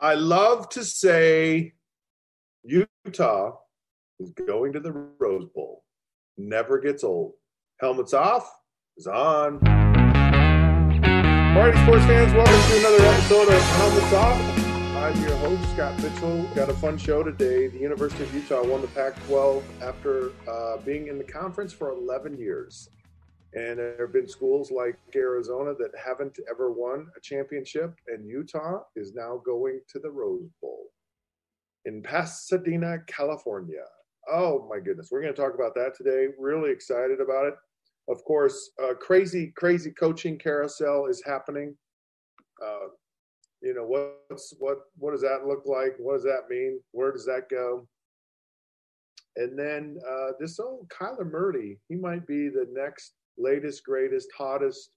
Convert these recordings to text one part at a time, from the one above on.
I love to say Utah is going to the Rose Bowl. Never gets old. Helmets off is on. All right, sports fans, welcome to another episode of Helmets Off. I'm your host, Scott Mitchell. Got a fun show today. The University of Utah won the Pac 12 after uh, being in the conference for 11 years. And there have been schools like Arizona that haven't ever won a championship, and Utah is now going to the Rose Bowl in Pasadena, California. Oh my goodness, we're going to talk about that today. Really excited about it. Of course, uh, crazy, crazy coaching carousel is happening. Uh, you know what's what what does that look like what does that mean where does that go and then uh, this old Kyler Murray, he might be the next latest, greatest, hottest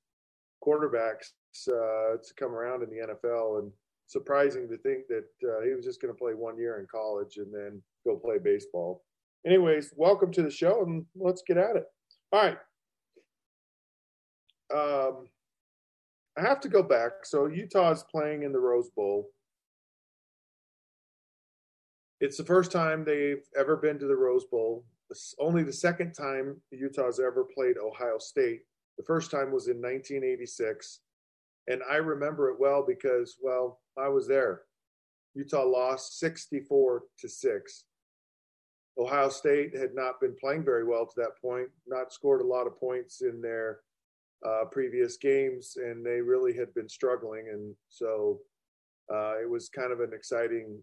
quarterbacks uh, to come around in the NFL. And surprising to think that uh, he was just going to play one year in college and then go play baseball. Anyways, welcome to the show and let's get at it. All right. Um, I have to go back. So Utah is playing in the Rose Bowl. It's the first time they've ever been to the Rose Bowl. Only the second time Utah's ever played Ohio State. The first time was in 1986. And I remember it well because, well, I was there. Utah lost 64 to 6. Ohio State had not been playing very well to that point, not scored a lot of points in their uh, previous games, and they really had been struggling. And so uh, it was kind of an exciting,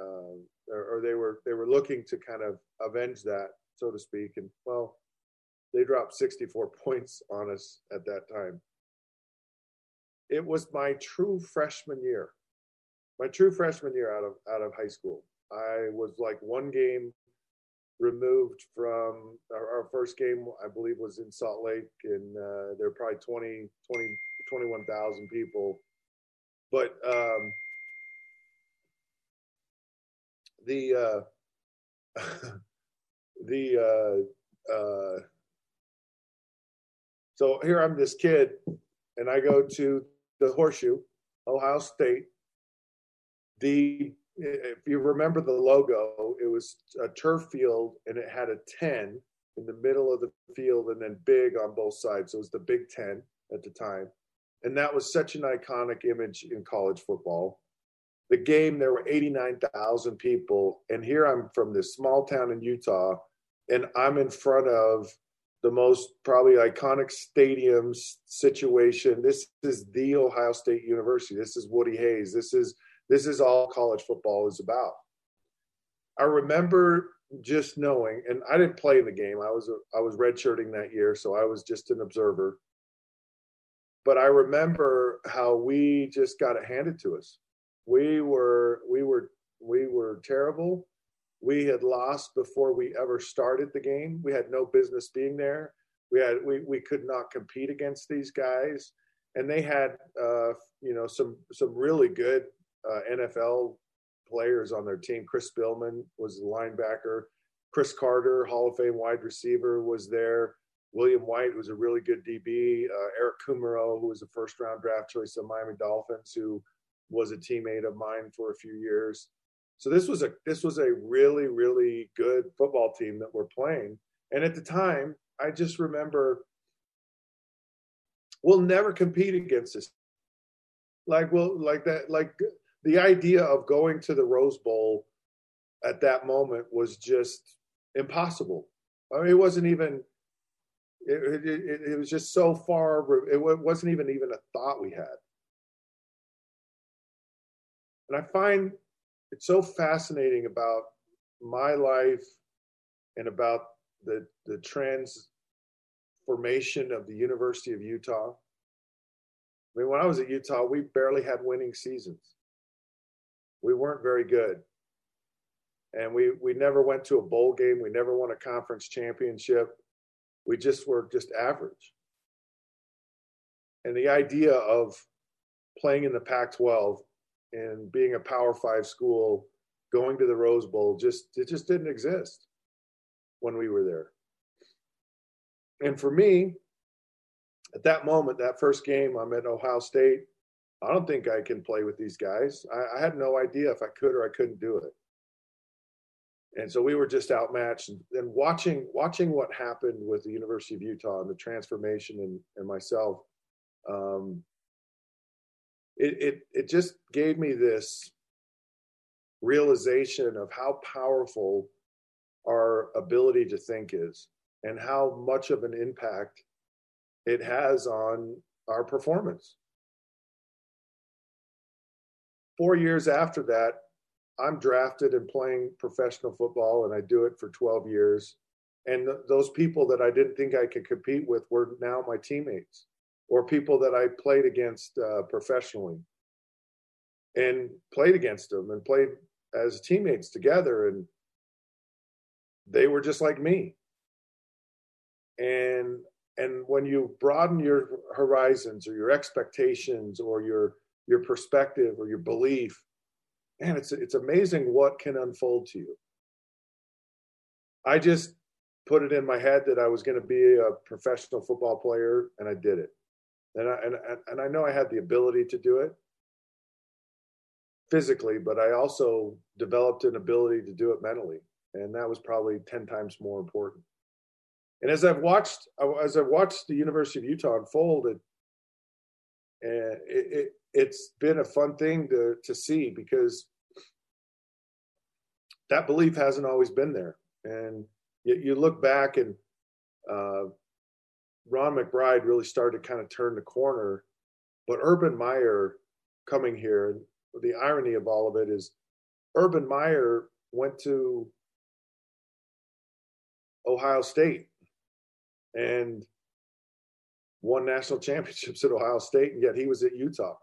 uh, or, or, they were they were looking to kind of avenge that, so to speak. And well, they dropped 64 points on us at that time. It was my true freshman year, my true freshman year out of out of high school. I was like one game removed from our, our, first game, I believe, was in Salt Lake, and uh, there were probably 20, 20 21,000 people. But um, the uh, the uh, uh, so here I'm this kid, and I go to the Horseshoe, Ohio State. The if you remember the logo, it was a turf field and it had a 10 in the middle of the field and then big on both sides. So it was the Big 10 at the time. And that was such an iconic image in college football. The game, there were 89,000 people. And here I'm from this small town in Utah, and I'm in front of the most probably iconic stadium situation. This is the Ohio State University. This is Woody Hayes. This is this is all college football is about. I remember just knowing, and I didn't play in the game. I was I was redshirting that year, so I was just an observer. But I remember how we just got it handed to us. We were we were we were terrible. We had lost before we ever started the game. We had no business being there. We had we we could not compete against these guys, and they had uh, you know some some really good uh, NFL players on their team. Chris Spielman was the linebacker. Cris Carter, Hall of Fame wide receiver, was there. William White was a really good DB. Uh, Eric Kumerow, who was a first round draft choice of Miami Dolphins, who was a teammate of mine for a few years. So this was a this was a really really good football team that we're playing. And at the time, I just remember we'll never compete against this. Like we'll like that like the idea of going to the Rose Bowl at that moment was just impossible. I mean, it wasn't even. It, it, it was just so far. It wasn't even even a thought we had. And I find it so fascinating about my life and about the the transformation of the University of Utah. I mean, when I was at Utah, we barely had winning seasons We weren't very good. And we, we never went to a bowl game. We never won a conference championship. We just were just average. And the idea of playing in the Pac 12 and being a Power Five school, going to the Rose Bowl, just it just didn't exist when we were there. And for me, at that moment, that first game, I'm at Ohio State. I don't think I can play with these guys. I, I had no idea if I could or I couldn't do it. And so we were just outmatched. And, watching watching what happened with the University of Utah and the transformation and, and myself, um, it, it it just gave me this realization of how powerful our ability to think is and how much of an impact it has on our performance. Four years after that, I'm drafted and playing professional football, and I do it for 12 years. And th- those people that I didn't think I could compete with were now my teammates or people that I played against uh, professionally and played against them and played as teammates together. And they were just like me. And and when you broaden your horizons or your expectations or your your perspective or your belief, man, it's it's amazing what can unfold to you. I just put it in my head that I was going to be a professional football player, and I did it. And I and and I know I had the ability to do it physically, but I also developed an ability to do it mentally, and that was probably ten times more important. And as I've watched, as I've watched the University of Utah unfold, it, it, it, has been a fun thing to to see because that belief hasn't always been there. And you, you look back, and uh, Ron McBride really started to kind of turn the corner. But Urban Meyer coming here, and the irony of all of it is, Urban Meyer went to Ohio State and won national championships at Ohio State, and yet he was at Utah.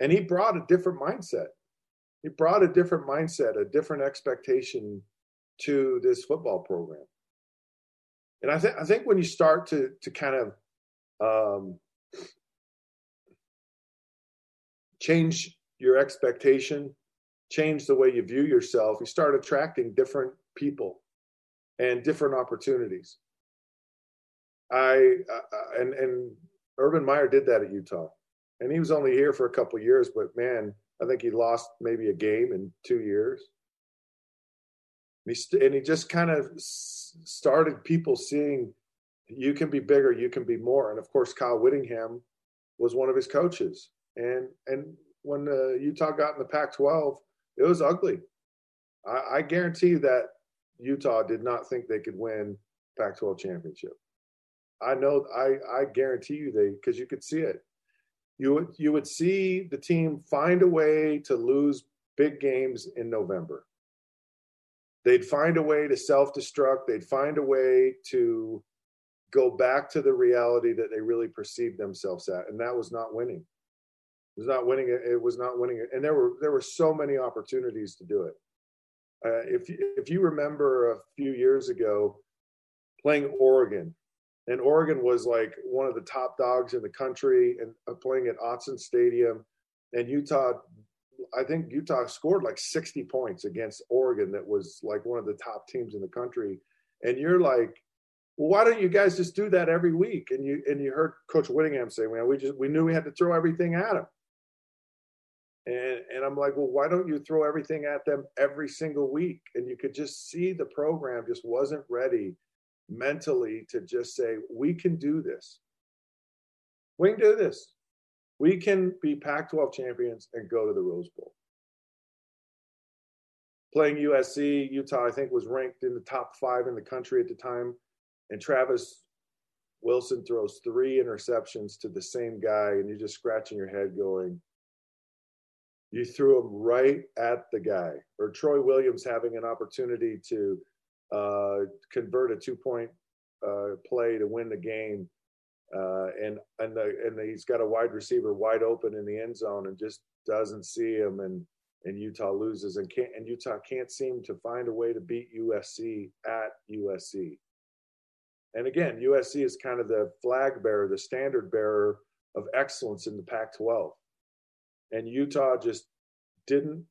And he brought a different mindset. He brought a different mindset, a different expectation to this football program. And I think I think when you start to to kind of um, change your expectation, change the way you view yourself, you start attracting different people and different opportunities. I uh, and and Urban Meyer did that at Utah, and he was only here for a couple years, but man, I think he lost maybe a game in two years. And he, and he just kind of started people seeing you can be bigger, you can be more. And of course, Kyle Whittingham was one of his coaches. And and when uh, Utah got in the Pac-12, it was ugly. I, I guarantee that Utah did not think they could win Pac-12 championship. I know I I guarantee you they because you could see it. You would you would see the team find a way to lose big games in November. They'd find a way to self-destruct. They'd find a way to go back to the reality that they really perceived themselves at, and that was not winning. It was not winning. It was not winning. it And there were there were so many opportunities to do it. Uh, if if you remember a few years ago, playing Oregon, and Oregon was like one of the top dogs in the country and uh, playing at Autzen Stadium. And Utah, I think Utah scored like 60 points against Oregon, that was like one of the top teams in the country. And you're like, well, why don't you guys just do that every week? And you and you heard Coach Whittingham say, "Man, we just we knew we had to throw everything at them." And and I'm like, well, why don't you throw everything at them every single week? And you could just see the program just wasn't ready mentally to just say, we can do this. We can do this. We can be Pac 12 champions and go to the Rose Bowl. Playing USC, Utah, I think, was ranked in the top five in the country at the time. And Travis Wilson throws three interceptions to the same guy, and you're just scratching your head going, you threw him right at the guy. Or Troy Williams having an opportunity to uh, convert a two point uh, play to win the game. Uh, and and the, and the, he's got a wide receiver wide open in the end zone and just doesn't see him and and Utah loses, and can't and Utah can't seem to find a way to beat USC at USC. And again, USC is kind of the flag bearer, the standard bearer of excellence in the Pac 12. And Utah just didn't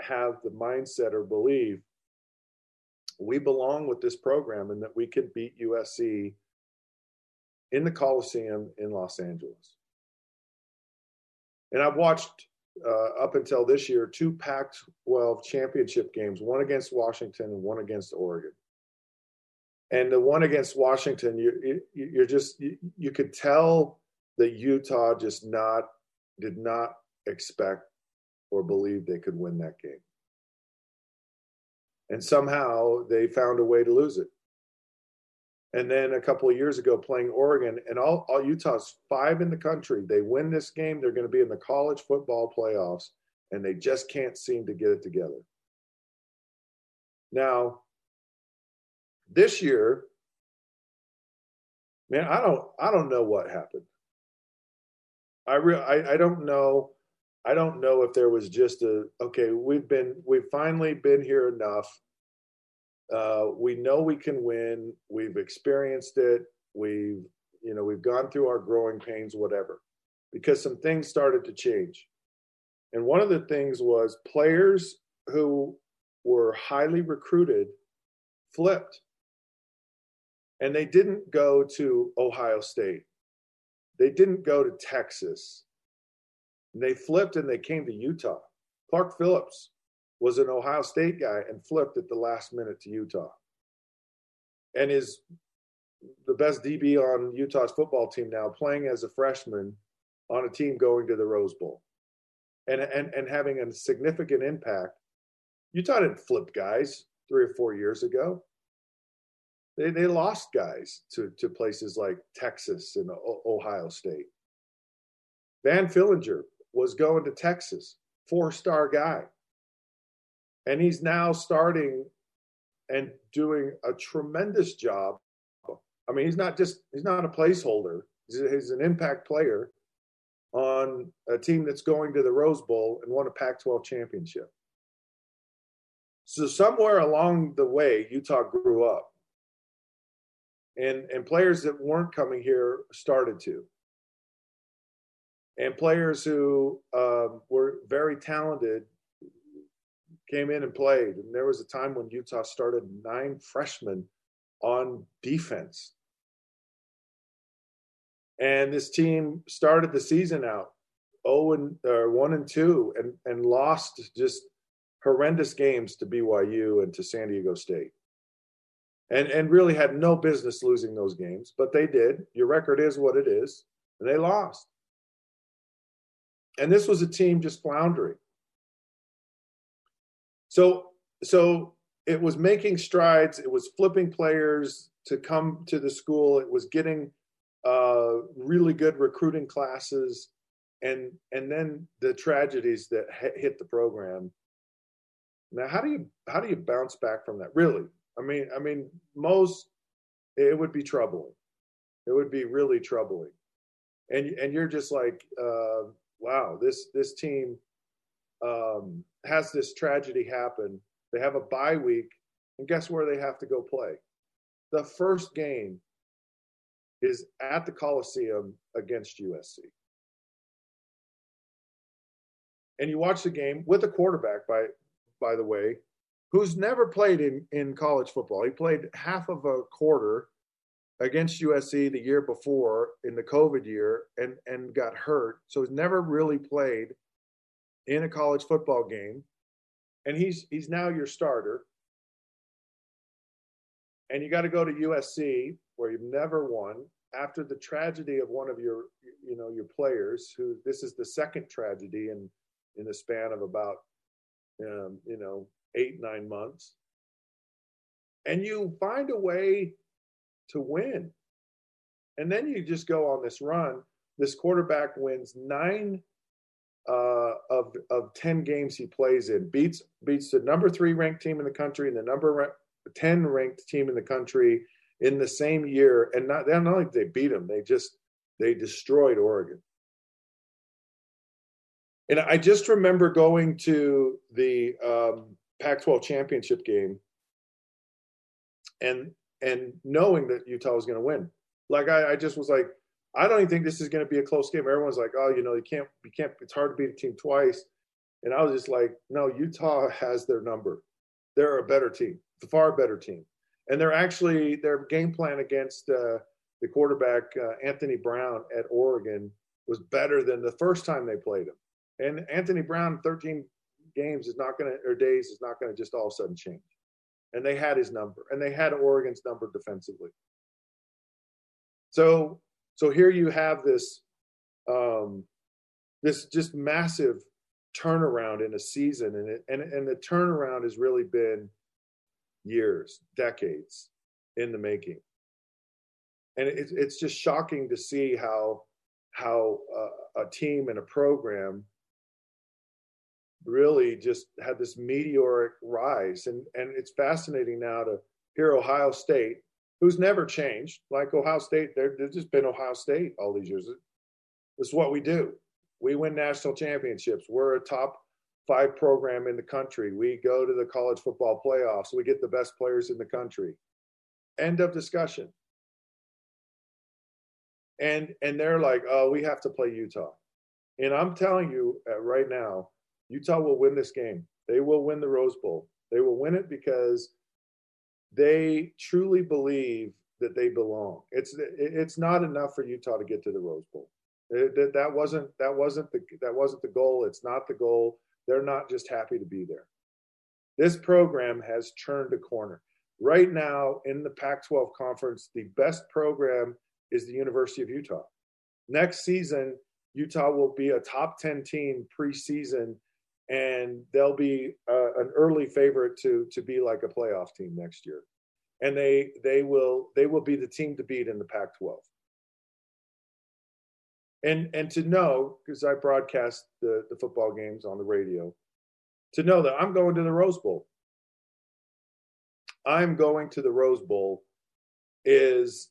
have the mindset or believe we belong with this program and that we can beat USC in the Coliseum in Los Angeles. And I've watched uh, up until this year two Pac 12 championship games, one against Washington and one against Oregon. And the one against Washington, you, you're just, you, you could tell that Utah just not, did not expect or believe they could win that game. And somehow they found a way to lose it. And then a couple of years ago, playing Oregon, and all, all Utah's five in the country. They win this game, they're going to be in the college football playoffs, and they just can't seem to get it together. Now, this year, man, I don't, I don't know what happened. I real, I, I don't know. I don't know if there was just a okay. We've been, we've finally been here enough uh, we know we can win. We've experienced it. We've, you know, we've gone through our growing pains, whatever, because some things started to change. And one of the things was players who were highly recruited flipped. And they didn't go to Ohio State. They didn't go to Texas. And They flipped and they came to Utah. Clark Phillips was an Ohio State guy and flipped at the last minute to Utah. And is the best DB on Utah's football team now, playing as a freshman on a team going to the Rose Bowl and, and, and having a significant impact. Utah didn't flip guys three or four years ago. They, they lost guys to, to places like Texas and Ohio State. Van Fillinger was going to Texas, four star guy and he's now starting and doing a tremendous job. I mean, he's not just he's not a placeholder. He's, he's an impact player on a team that's going to the Rose Bowl and won a Pac-12 championship. So somewhere along the way, Utah grew up, and and players that weren't coming here started to, and players who um, were very talented came in and played. And there was a time when Utah started nine freshmen on defense. And this team started the season out 0 and or 1 and 2 and and lost just horrendous games to BYU and to San Diego State. And and really had no business losing those games, but they did. Your record is what it is, and they lost. And this was a team just floundering. So so it was making strides. It was flipping players to come to the school. It was getting uh, really good recruiting classes, and and then the tragedies that hit the program. Now, how do you how do you bounce back from that? Really, I mean, I mean, most it would be troubling. It would be really troubling, and and you're just like, uh, wow, this this team um, has this tragedy happen. They have a bye week, and guess where they have to go play? The first game is at the Coliseum against USC. And you watch the game with a quarterback, by by the way, who's never played in, in college football. He played half of a quarter against USC the year before in the COVID year and, and got hurt. So he's never really played in a college football game, and he's he's now your starter. And you got to go to USC where you've never won after the tragedy of one of your you know your players who this is the second tragedy in in the span of about um, you know eight nine months. And you find a way to win. And then you just go on this run. This quarterback wins nine uh, of of ten games he plays in, beats beats the number three ranked team in the country and the number ten ranked team in the country in the same year. And not not only did they beat them, they just they destroyed Oregon. And I just remember going to the um, Pac-12 championship game, and and knowing that Utah was going to win. Like I, I just was like, I don't even think this is going to be a close game. Everyone's like, oh, you know, you can't, you can't. It's hard to beat a team twice. And I was just like, no, Utah has their number. They're a better team, far better team. And they're actually their game plan against uh, the quarterback uh, Anthony Brown at Oregon was better than the first time they played him. And Anthony Brown, 13 games is not going to, or days is not going to just all of a sudden change. And they had his number, and they had Oregon's number defensively. So, so here you have this, um, this just massive turnaround in a season, and it, and and the turnaround has really been years, decades in the making. And it's it's just shocking to see how how uh, a team and a program really just had this meteoric rise and and it's fascinating now to hear ohio state who's never changed like ohio state they've just been ohio state all these years. This is what we do. We win national championships. We're a top five program in the country. We go to the college football playoffs. We get the best players in the country. End of discussion. And and they're like oh we have to play utah. And i'm telling you uh, right now Utah will win this game. They will win the Rose Bowl. They will win it because they truly believe that they belong. It's it's not enough for Utah to get to the Rose Bowl. It, that wasn't that wasn't the that wasn't the goal. It's not the goal. They're not just happy to be there. This program has turned a corner. Right now in the Pac-12 conference, the best program is the University of Utah. Next season, Utah will be a top 10 team preseason and they'll be uh, an early favorite to to be like a playoff team next year. And they they will they will be the team to beat in the pac 12 and and to know because i broadcast the the football games on the radio to know that i'm going to the rose bowl. I'm going to the rose bowl is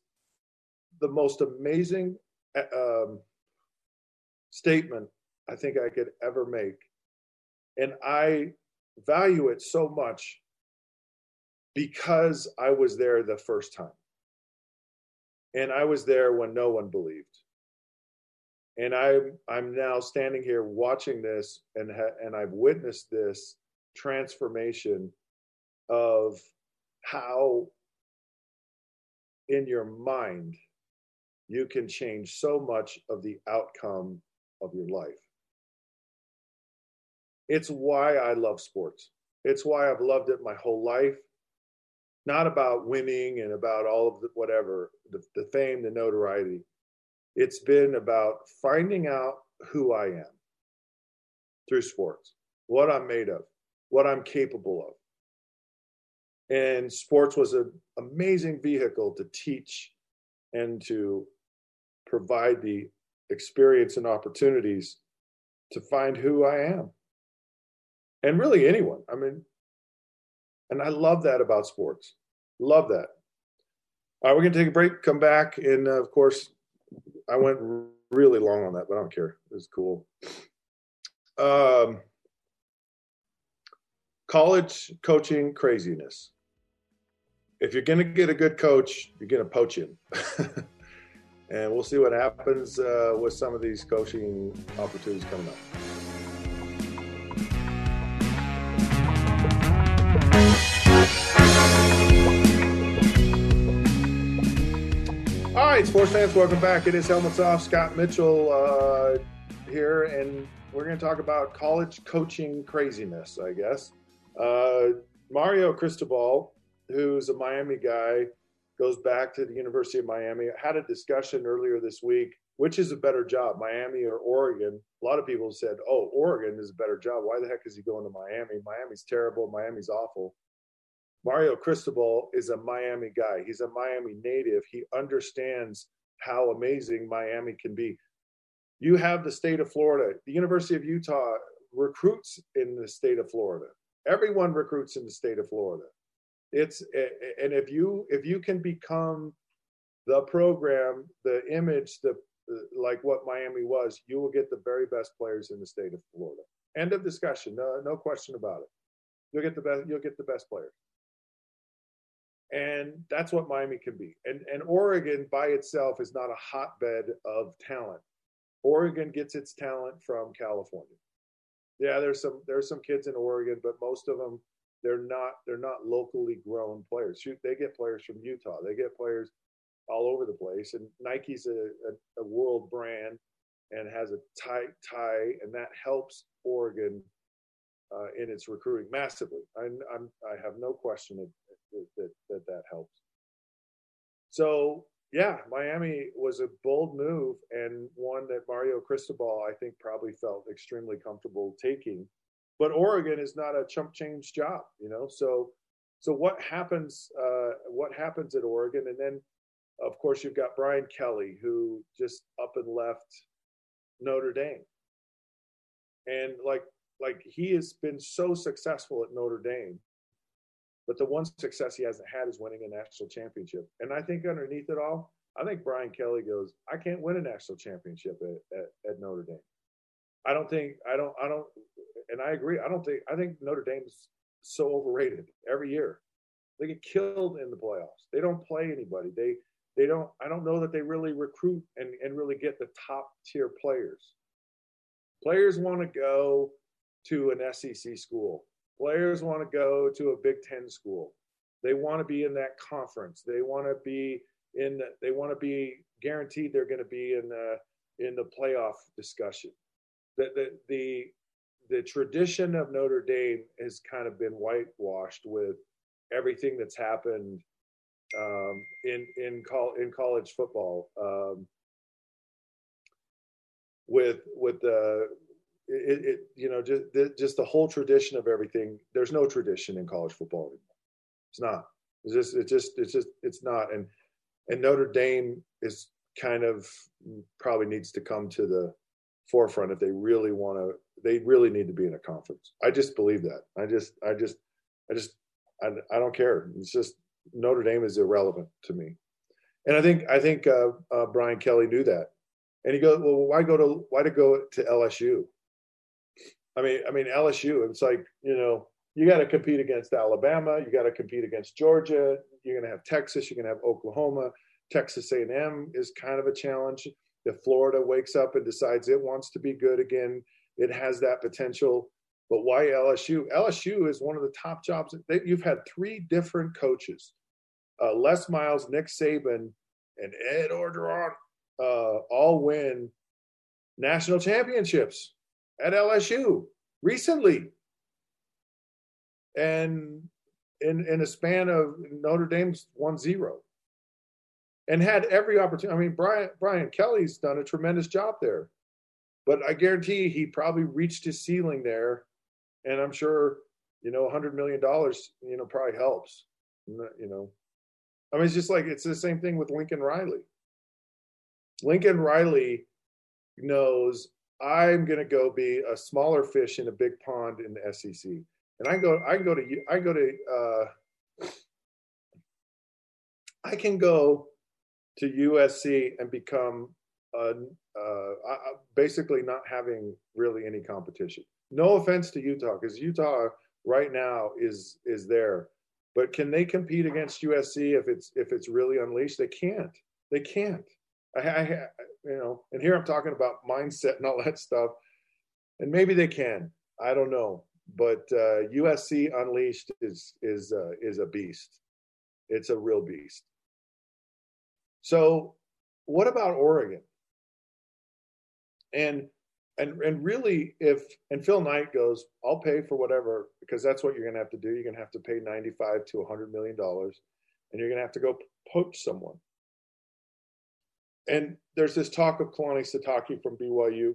the most amazing uh, um, statement i think i could ever make and I value it so much because I was there the first time. And I was there when no one believed. And I'm I'm now standing here watching this and ha- and I've witnessed this transformation of how in your mind you can change so much of the outcome of your life. It's why I love sports. It's why I've loved it my whole life. Not about winning and about all of the whatever, the, the fame, the notoriety. It's been about finding out who I am through sports, what I'm made of, what I'm capable of. And sports was an amazing vehicle to teach and to provide the experience and opportunities to find who I am and really anyone. I mean, and I love that about sports. Love that. All right, we're going to take a break, come back, and uh, of course, I went really long on that, but I don't care. It was cool. Um, college coaching craziness. If you're going to get a good coach, you're going to poach him. and we'll see what happens uh, with some of these coaching opportunities coming up. Right, sports fans, welcome back. It is Helmets Off. Scott Mitchell uh, here, and we're going to talk about college coaching craziness, I guess. Uh, Mario Cristobal, who's a Miami guy, goes back to the University of Miami. I had a discussion earlier this week which is a better job, Miami or Oregon? A lot of people said, oh, Oregon is a better job. Why the heck is he going to Miami? Miami's terrible. Miami's awful. Mario Cristobal is a Miami guy. He's a Miami native. He understands how amazing Miami can be. You have the state of Florida. The University of Utah recruits in the state of Florida. Everyone recruits in the state of Florida. It's and if you if you can become the program, the image, the like what Miami was, you will get the very best players in the state of Florida. End of discussion. No, no question about it. You'll get the best. You'll get the best players, and that's what Miami can be. And and Oregon by itself is not a hotbed of talent. Oregon gets its talent from California. Yeah, there's some there's some kids in Oregon, but most of them they're not they're not locally grown players. Shoot, they get players from Utah. They get players all over the place. And Nike's a, a, a world brand and has a tight tie, and that helps Oregon uh, in its recruiting massively. I'm, I'm, i have no question that that, that that helps. So yeah, Miami was a bold move and one that Mario Cristobal, I think, probably felt extremely comfortable taking. But Oregon is not a chump change job, you know. So, so what happens? Uh, what happens at Oregon? And then, of course, you've got Brian Kelly, who just up and left Notre Dame, and like like he has been so successful at Notre Dame but the one success he hasn't had is winning a national championship. And I think underneath it all, I think Brian Kelly goes, I can't win a national championship at, at, at Notre Dame. I don't think I don't I don't and I agree. I don't think I think Notre Dame's so overrated every year. They get killed in the playoffs. They don't play anybody. They they don't I don't know that they really recruit and, and really get the top tier players. Players want to go to an SEC school. Players want to go to a Big Ten school. They want to be in that conference. They want to be in. The, they want to be guaranteed they're going to be in the in the playoff discussion. The, the the the tradition of Notre Dame has kind of been whitewashed with everything that's happened um, in in col- in college football um, with with the it, it, you know just the, just the whole tradition of everything there's no tradition in college football anymore. It's not. It's just it's just it's just it's not. And and notre dame is kind of probably needs to come to the forefront if they really want to they really need to be in a conference. I just believe that. I just i just i just i, I don't care. It's just notre dame is irrelevant to me. And i think i think uh, uh, brian kelly knew that. And he goes well why go to why to go to lsu I mean, I mean LSU. It's like you know you got to compete against Alabama. You got to compete against Georgia. You're going to have Texas. You're going to have Oklahoma. Texas A&M is kind of a challenge. If Florida wakes up and decides it wants to be good again, it has that potential. But why LSU? LSU is one of the top jobs. You've had three different coaches: uh, Les Miles, Nick Saban, and Ed Orgeron, uh, all win national championships at LSU recently. And in in a span of Notre Dame's one zero. And had every opportunity. I mean, Brian Brian Kelly's done a tremendous job there. But I guarantee he probably reached his ceiling there. And I'm sure, you know, hundred million dollars, you know, probably helps. You know. I mean, it's just like it's the same thing with Lincoln Riley. Lincoln Riley knows I'm going to go be a smaller fish in a big pond in the SEC. And I go, I go to, I go to, uh, I can go to USC and become uh, uh, basically not having really any competition. No offense to Utah, because Utah right now is is there, but can they compete against USC if it's if it's really unleashed? They can't. They can't. I, I, you know, and here I'm talking about mindset and all that stuff. And maybe they can. I don't know. But uh, USC Unleashed is is uh, is a beast. It's a real beast. So, what about Oregon? And and and really, if and Phil Knight goes, I'll pay for whatever because that's what you're going to have to do. You're going to have to pay 95 to 100 million dollars, and you're going to have to go poach someone. And there's this talk of Kalani Sitake from BYU.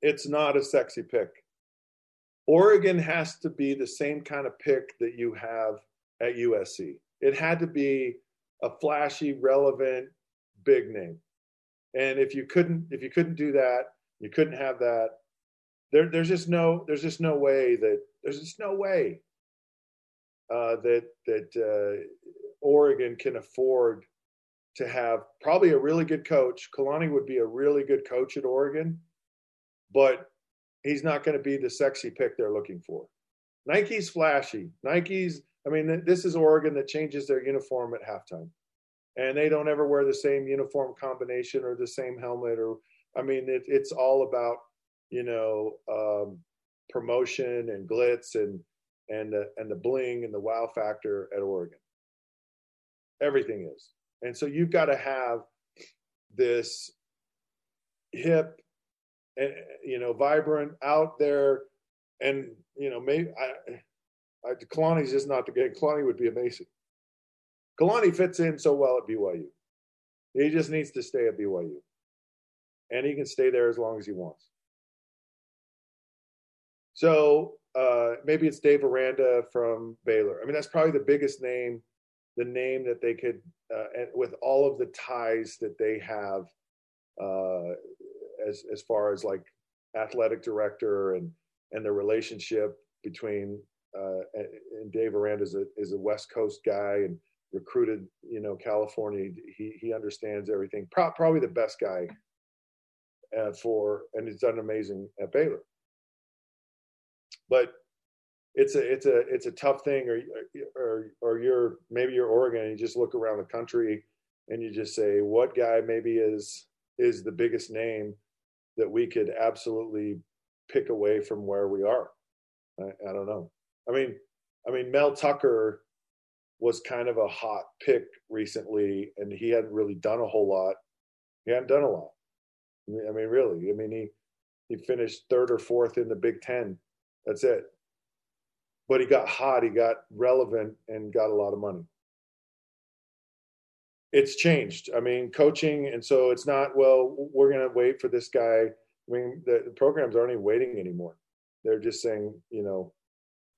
It's not a sexy pick. Oregon has to be the same kind of pick that you have at USC. It had to be a flashy, relevant, big name. And if you couldn't, if you couldn't do that, you couldn't have that. There, there's just no, there's just no way that there's just no way uh, that that uh, Oregon can afford to have probably a really good coach. Kalani would be a really good coach at Oregon, but he's not going to be the sexy pick they're looking for. Nike's flashy. Nike's, I mean, this is Oregon that changes their uniform at halftime. And they don't ever wear the same uniform combination or the same helmet. Or, I mean, it, it's all about, you know, um, promotion and glitz and, and, the, and the bling and the wow factor at Oregon. Everything is. And so you've got to have this hip, and eh, you know, vibrant out there, and you know, maybe I, I Kalani's just not the guy. Kalani would be amazing. Kalani fits in so well at BYU. He just needs to stay at BYU, and he can stay there as long as he wants. So uh, maybe it's Dave Aranda from Baylor. I mean, that's probably the biggest name the name that they could, uh, with all of the ties that they have, uh, as as far as like athletic director and and the relationship between uh, and Dave Aranda is a is a West Coast guy and recruited you know California. He he understands everything. Pro- probably the best guy uh, for and he's done amazing at Baylor. But it's a it's a it's a tough thing or or or you're maybe you're Oregon and you just look around the country and you just say what guy maybe is is the biggest name that we could absolutely pick away from where we are? I, I don't know. I mean I mean Mel Tucker was kind of a hot pick recently and he hadn't really done a whole lot. He hadn't done a lot. I mean really I mean he he finished third or fourth in the Big 10 that's it but he got hot, he got relevant, and got a lot of money. It's changed. I mean, coaching, and so it's not well. We're going to wait for this guy. I mean, the, programs aren't even waiting anymore. They're just saying, you know,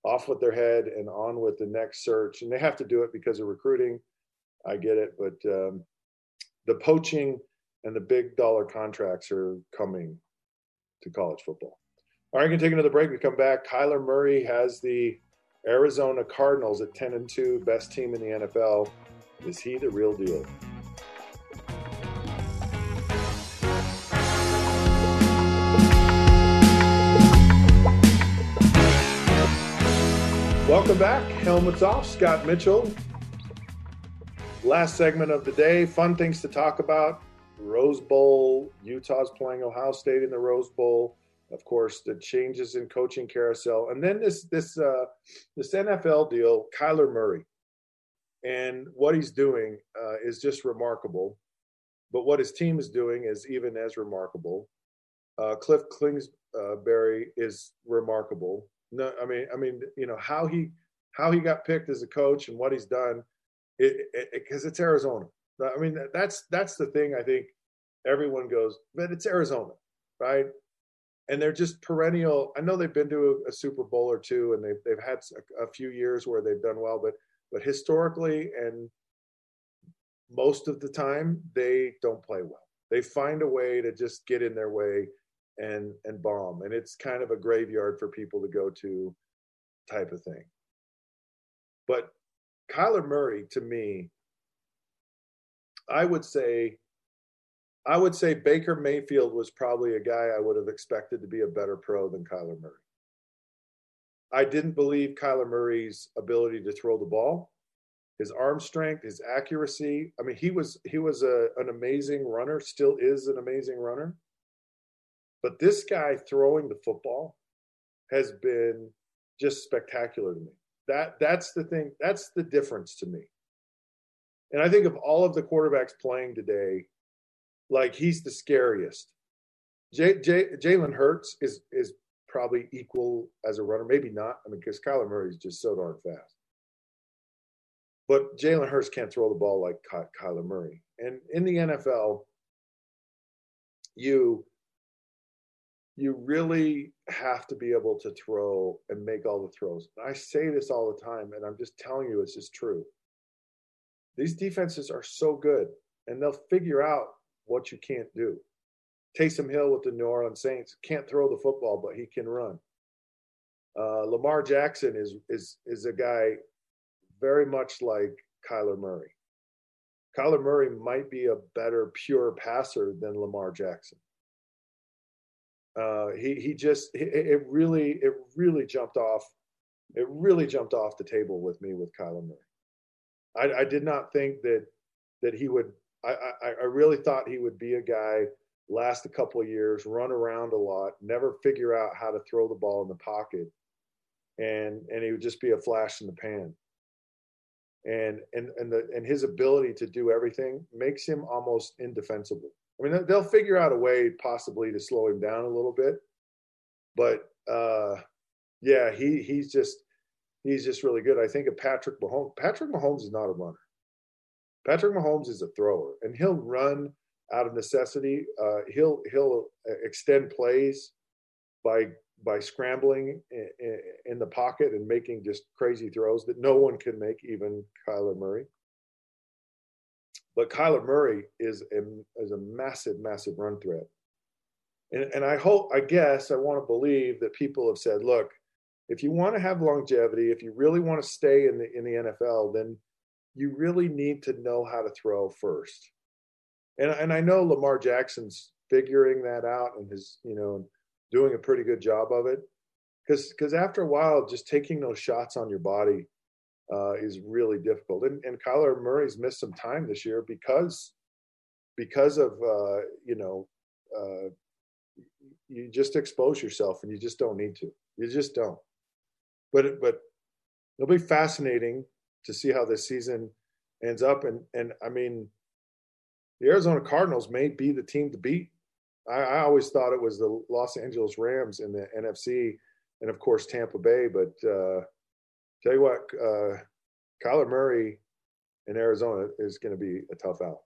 off with their head and on with the next search, and they have to do it because of recruiting. I get it, but um, the poaching and the big dollar contracts are coming to college football. All right, going to take another break. We come back. Kyler Murray has the Arizona Cardinals at 10 and 2, best team in the NFL. Is he the real deal? Welcome back. Helmets off. Scott Mitchell. Last segment of the day. Fun things to talk about. Rose Bowl. Utah's playing Ohio State in the Rose Bowl of course, the changes in coaching carousel, and then this this uh, this NFL deal, Kyler Murray, and what he's doing uh, is just remarkable. But what his team is doing is even as remarkable. Uh, Cliff Kingsbury is remarkable. No, I mean, I mean, you know how he how he got picked as a coach and what he's done, because it, it, it, it's Arizona. I mean, that's that's the thing. I think everyone goes, but it's Arizona, right? And they're just perennial. I know they've been to a, a Super Bowl or two, and they've they've had a, a, few years where they've done well, but but historically and most of the time they don't play well. They find a way to just get in their way and and bomb, and it's kind of a graveyard for people to go to, type of thing. But Kyler Murray, to me, I would say I would say Baker Mayfield was probably a guy I would have expected to be a better pro than Kyler Murray. I didn't believe Kyler Murray's ability to throw the ball, his arm strength, his accuracy. I mean, he was he was a, an amazing runner, still is an amazing runner. But this guy throwing the football has been just spectacular to me. That that's the thing. That's the difference to me. And I think of all of the quarterbacks playing today, like he's the scariest. J, J, Jalen Hurts is is probably equal as a runner, maybe not. I mean, because Kyler Murray is just so darn fast. But Jalen Hurts can't throw the ball like Ky- Kyler Murray. And in the NFL, you you really have to be able to throw and make all the throws. I say this all the time, and I'm just telling you, it's just true. These defenses are so good, and they'll figure out what you can't do. Taysom Hill with the New Orleans Saints can't throw the football, but he can run. Uh, Lamar Jackson is is is a guy very much like Kyler Murray. Kyler Murray might be a better pure passer than Lamar Jackson. Uh, he he just it really it really jumped off it really jumped off the table with me with Kyler Murray. I, I did not think that that he would. I, I, really thought he would be a guy last a couple of years, run around a lot, never figure out how to throw the ball in the pocket, and and he would just be a flash in the pan. And and and the and his ability to do everything makes him almost indefensible. I mean, they'll figure out a way possibly to slow him down a little bit, but uh, yeah, he he's just he's just really good. I think of Patrick Mahomes. Patrick Mahomes is not a runner. Patrick Mahomes is a thrower, and he'll run out of necessity. Uh, he'll he'll extend plays by by scrambling in, in, the pocket and making just crazy throws that no one can make, even Kyler Murray. But Kyler Murray is a, is a massive, massive run threat. And, and I hope, I guess, I want to believe that people have said, look, if you want to have longevity, if you really want to stay in the in the NFL, then you really need to know how to throw first. And and I know Lamar Jackson's figuring that out and is you know doing a pretty good job of it. Because because after a while, just taking those shots on your body uh, is really difficult. And, and Kyler Murray's missed some time this year because because of uh, you know uh, you just expose yourself and you just don't need to. You just don't. But but it'll be fascinating to see how this season ends up. And and I mean, the Arizona Cardinals may be the team to beat. I, I always thought it was the Los Angeles Rams in the NFC, and of course Tampa Bay. But uh, tell you what, uh, Kyler Murray in Arizona is going to be a tough out.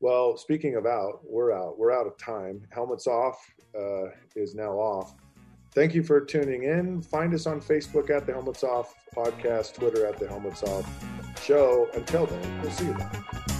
Well, speaking of out, we're out. We're out of time. Helmets off uh, is now off. Thank you for tuning in. Find us on Facebook at the Helmets Off podcast, Twitter at the Helmets Off show. Until then, we'll see you.